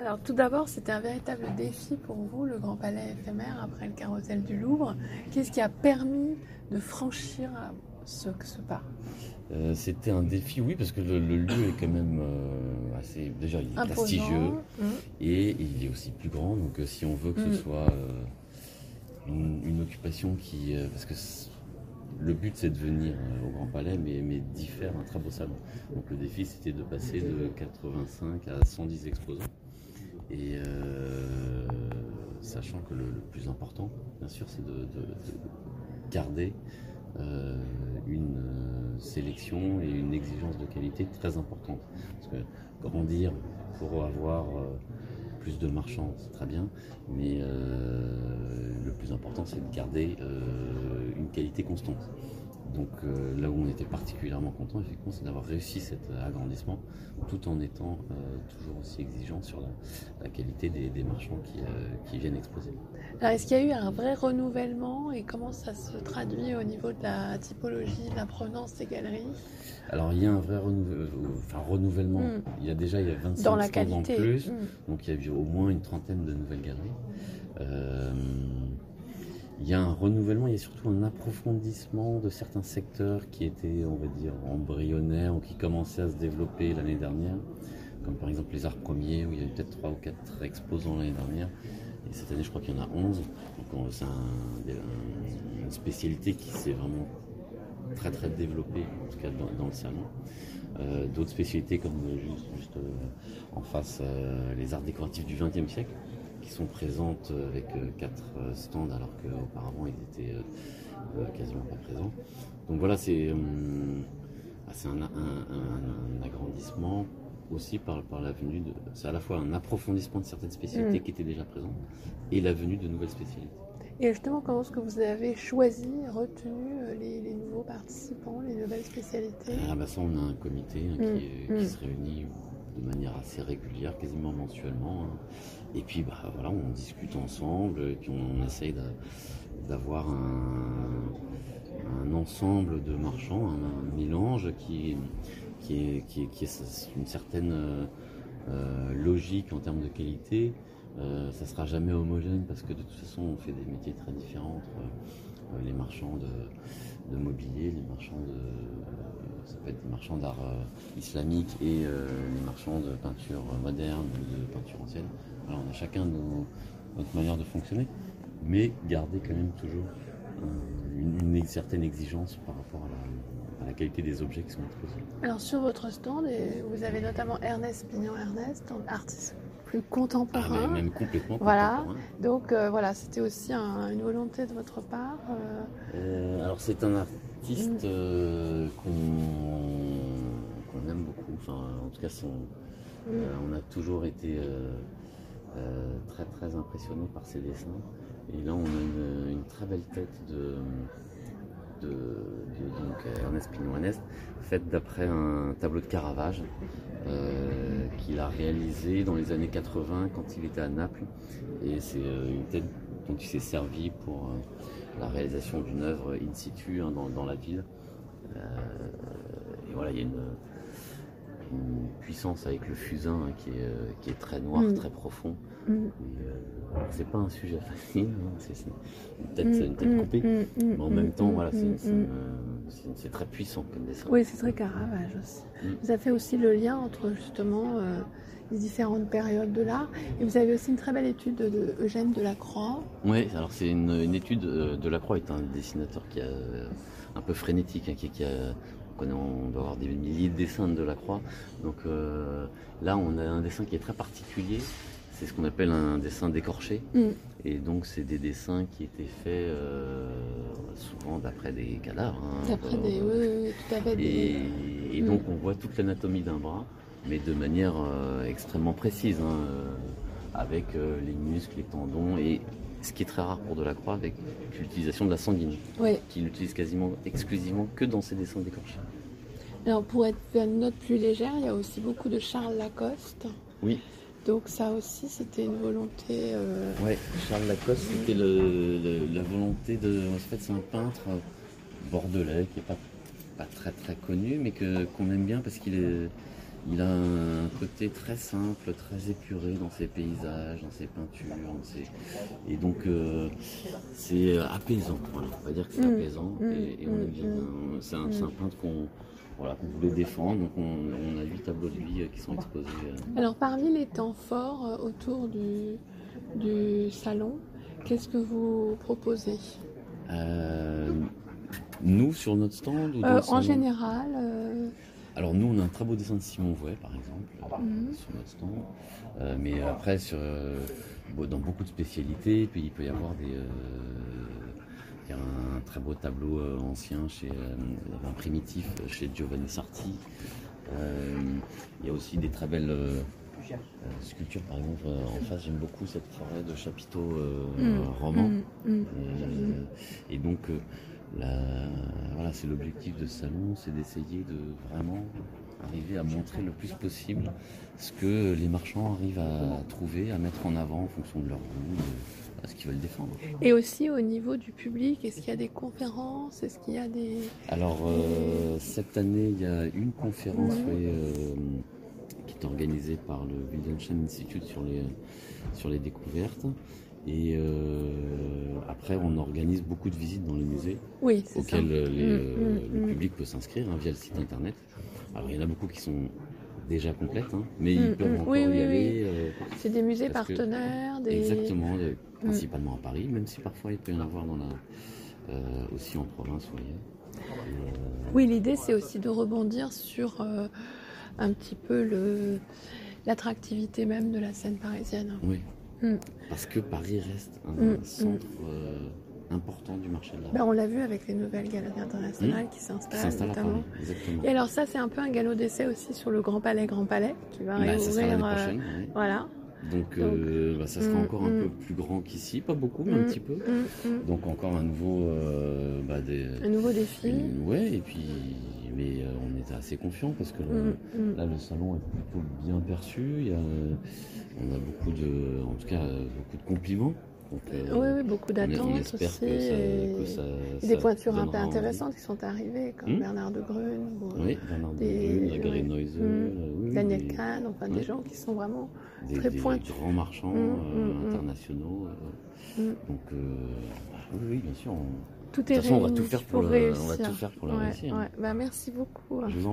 Alors tout d'abord, c'était un véritable défi pour vous, le Grand Palais éphémère, après le carrousel du Louvre. Qu'est-ce qui a permis de franchir ce, ce pas? Euh, C'était un défi, oui, parce que le, le lieu est quand même euh, assez. Déjà, il est Imposant. prestigieux Mm. et il est aussi plus grand. Donc, euh, si on veut que ce soit euh, une, une occupation qui. euh, parce que le but, c'est de venir euh, au Grand Palais, mais, mais d'y faire un très beau salon. Donc, le défi, c'était de passer de 85 à 110 exposants. Et euh, sachant que le, plus important, bien sûr, c'est de, de- de garder euh, une sélection et une exigence de qualité très importante. Parce que grandir pour avoir plus de marchands, c'est très bien, mais euh, le plus important, c'est de garder euh, une qualité constante. Donc euh, là où on était particulièrement content, effectivement, c'est d'avoir réussi cet agrandissement, tout en étant euh, toujours aussi exigeant sur la, la qualité des, des marchands qui, euh, qui viennent exposer. Alors est-ce qu'il y a eu un vrai renouvellement et comment ça se traduit au niveau de la typologie, de la provenance des galeries? Alors il y a un vrai euh, enfin, renouvellement. Mm. Il y a déjà il y a 25 Dans la stands en qualité plus, Mm. donc il y a eu au moins une trentaine de nouvelles galeries. Euh, il y a un renouvellement, il y a surtout un approfondissement de certains secteurs qui étaient, on va dire, embryonnaires ou qui commençaient à se développer l'année dernière, comme par exemple les arts premiers, où il y a eu peut-être 3 ou 4 exposants l'année dernière. Et cette année, je crois qu'il y en a 11. Donc on- c'est une spécialité qui s'est vraiment très très développée, en tout cas dans, le salon. Euh, D'autres spécialités comme euh, juste, euh, en face les arts décoratifs du XXe siècle, qui sont présentes euh, avec euh, quatre euh, stands alors qu'auparavant ils étaient quasiment pas présents. Donc voilà, c'est ah, un, un- un- un agrandissement aussi par, par la venue de. C'est à la fois un approfondissement de certaines spécialités Mm. qui étaient déjà présentes et la venue de nouvelles spécialités. Et justement, comment est-ce que vous avez choisi, retenu les, les nouveaux participants, les nouvelles spécialités? Ah bah ça, on a un comité hein, Mm, qui, qui mm. se réunit de manière assez régulière, quasiment mensuellement. hein. Et puis bah voilà, on discute ensemble et puis on, essaye d'a- d'avoir un, ensemble de marchands, un, mélange qui, qui, est, une certaine euh, euh, logique en termes de qualité. Euh, ça sera jamais homogène parce que de toute façon on fait des métiers très différents entre les marchands de, mobilier, les marchands de euh, ça peut être des marchands d'art euh, islamique et euh, les marchands de peinture moderne ou de peinture ancienne. Voilà, on a chacun notre manière de fonctionner, mais garder quand même toujours euh, une, certaine exigence par rapport à la, qualité des objets qui sont exposés. Alors sur votre stand, vous avez notamment Ernest Pignon-Ernest, donc artiste plus Ah, contemporain. mais même complètement Voilà. contemporain. Donc euh, voilà, c'était aussi un- une volonté de votre part. euh, Euh, alors c'est un artiste euh, qu'on aime beaucoup. Enfin, en tout cas, son, euh, on a toujours été très très impressionné par ses dessins. Et là, on a une, une très belle tête de, de, Ernest Pignon-Ernest, faite d'après un tableau de Caravage euh, qu'il a réalisé dans les années 80 quand il était à Naples. Et c'est euh, une tête dont il s'est servi pour euh, la réalisation d'une œuvre in situ hein, dans, dans la ville. Euh, et voilà, il y a une, une puissance avec le fusain hein, qui, est, euh, qui est très noir, Mm. très profond. mm, Et, euh, c'est pas un sujet facile, hein, c'est c'est une tête, mm, une tête coupée. mm, Mais en même temps, voilà, c'est une- c'est- très puissant comme dessin. Oui, c'est très Caravage aussi. Mm. Vous avez fait aussi le lien entre justement euh, les différentes périodes de l'art. Et vous avez aussi une très belle étude de, Eugène Delacroix. Oui, alors c'est une, une étude. euh, Delacroix est un dessinateur qui a euh, un peu frénétique, hein, qui, qui a, on doit avoir des milliers de dessins de Delacroix. Donc euh, là, on a un dessin qui est très particulier. C'est ce qu'on appelle un dessin décorché. Mm. Et donc, c'est des dessins qui étaient faits euh, souvent d'après des cadavres. hein, D'après des. Oui, oui, oui, tout à fait. Des... Et, Mm. donc on voit toute l'anatomie d'un bras, mais de manière euh, extrêmement précise, hein, euh, avec les muscles, les tendons, et ce qui est très rare pour Delacroix, avec l'utilisation de la sanguine, Oui. qu'il utilise quasiment exclusivement que dans ses dessins décorchés. Alors pour être une note plus légère, il y a aussi beaucoup de Charles Lacoste. Oui, Donc ça aussi, c'était une volonté. euh, ouais, Charles Lacoste, c'était le- le- la volonté de. En fait, c'est un peintre bordelais qui est pas, pas très très connu, mais que qu'on aime bien parce qu'il est, il a un côté très simple, très épuré dans ses paysages, dans ses peintures. dans ses- Et donc, euh, c'est apaisant. Voilà. On va dire que c'est Mm. apaisant. Mm. Et, et on aime bien. Mm. C'est un, c'est un peintre qu'on voilà, qu'on voulait défendre. Donc, on, on a huit tableaux de lui euh, qui sont exposés. euh. Alors, parmi les temps forts euh, autour du, du salon, qu'est-ce que vous proposez? Euh, nous, sur notre stand ou Euh, En général, euh, Alors nous, on a un très beau dessin de Simon Vouet, par exemple, Mhm. sur notre stand. Mais après, sur, dans beaucoup de spécialités, puis il peut y avoir des... il y a un très beau tableau euh, ancien, chez, euh, un primitif chez Giovanni Sarti. Euh, il y a aussi des très belles sculptures, par exemple, en face, j'aime beaucoup cette forêt de chapiteaux euh, Mm. romans. mm, mm. Et donc, la- voilà, c'est l'objectif de ce salon, c'est d'essayer de vraiment arriver à montrer le plus possible ce que les marchands arrivent à trouver, à mettre en avant en fonction de leur goût, de, à ce qu'ils veulent défendre. Et aussi au niveau du public, est-ce qu'il y a des conférences Est-ce qu'il y a des... Alors, euh, cette année, il y a une conférence euh, qui est organisée par le Wildenstein Institute sur les, sur les découvertes. Et euh, après, on organise beaucoup de visites dans les musées. Oui, auquel euh, les, Mm, euh, mm, le mm. public peut s'inscrire hein, via le site internet. Alors il y en a beaucoup qui sont déjà complètes, hein, mais ils peuvent encore Oui, y oui, aller. euh, C'est des musées que- partenaires, des... Exactement, principalement à Paris, même si parfois il peut y en avoir dans la, aussi en province ou ailleurs. Oui, l'idée c'est aussi de rebondir sur un petit peu l'attractivité même de la scène parisienne. oui, Mm. parce que Paris reste un Mm, centre euh, important du marché de l'art. Ben, on l'a vu avec les nouvelles galeries internationales qui qui s'installent Paris, notamment. exactement. Et alors ça c'est un peu un galop d'essai aussi sur le Grand Palais Grand Palais qui va Bah, l'année réouvrir. euh, oui. voilà. Donc, euh, bah, ça sera mm, encore un mm. peu plus grand qu'ici, pas beaucoup, mais Mm, un petit peu. mm, mm. Donc encore un nouveau, euh, bah, des, Un nouveau défi. une- ouais, et puis, mais euh, on était assez confiants parce que le- Mm, mm. là le salon est plutôt bien perçu. Il y a, on a beaucoup de, en tout cas, euh, beaucoup de compliments. Donc, euh, Oui, oui, beaucoup d'attentes aussi. que ça, et que ça- et ça des pointures un peu intéressantes qui sont arrivées, comme Mm. Bernard de Grune, ou, Oui, Bernard de Des- Grune, la Galerie ouais. Neuse, euh, oui, oui, Daniel des- Kahn, enfin des gens qui sont vraiment des, très des pointus. grands marchands Mm, euh, mm, mm. internationaux. euh. Donc, euh, oui, oui, bien sûr. on- tout De est toute façon, on va tout faire pour, le- réussir. on va tout faire pour la Ouais, réussir. ouais. Bah, merci beaucoup. Je vous en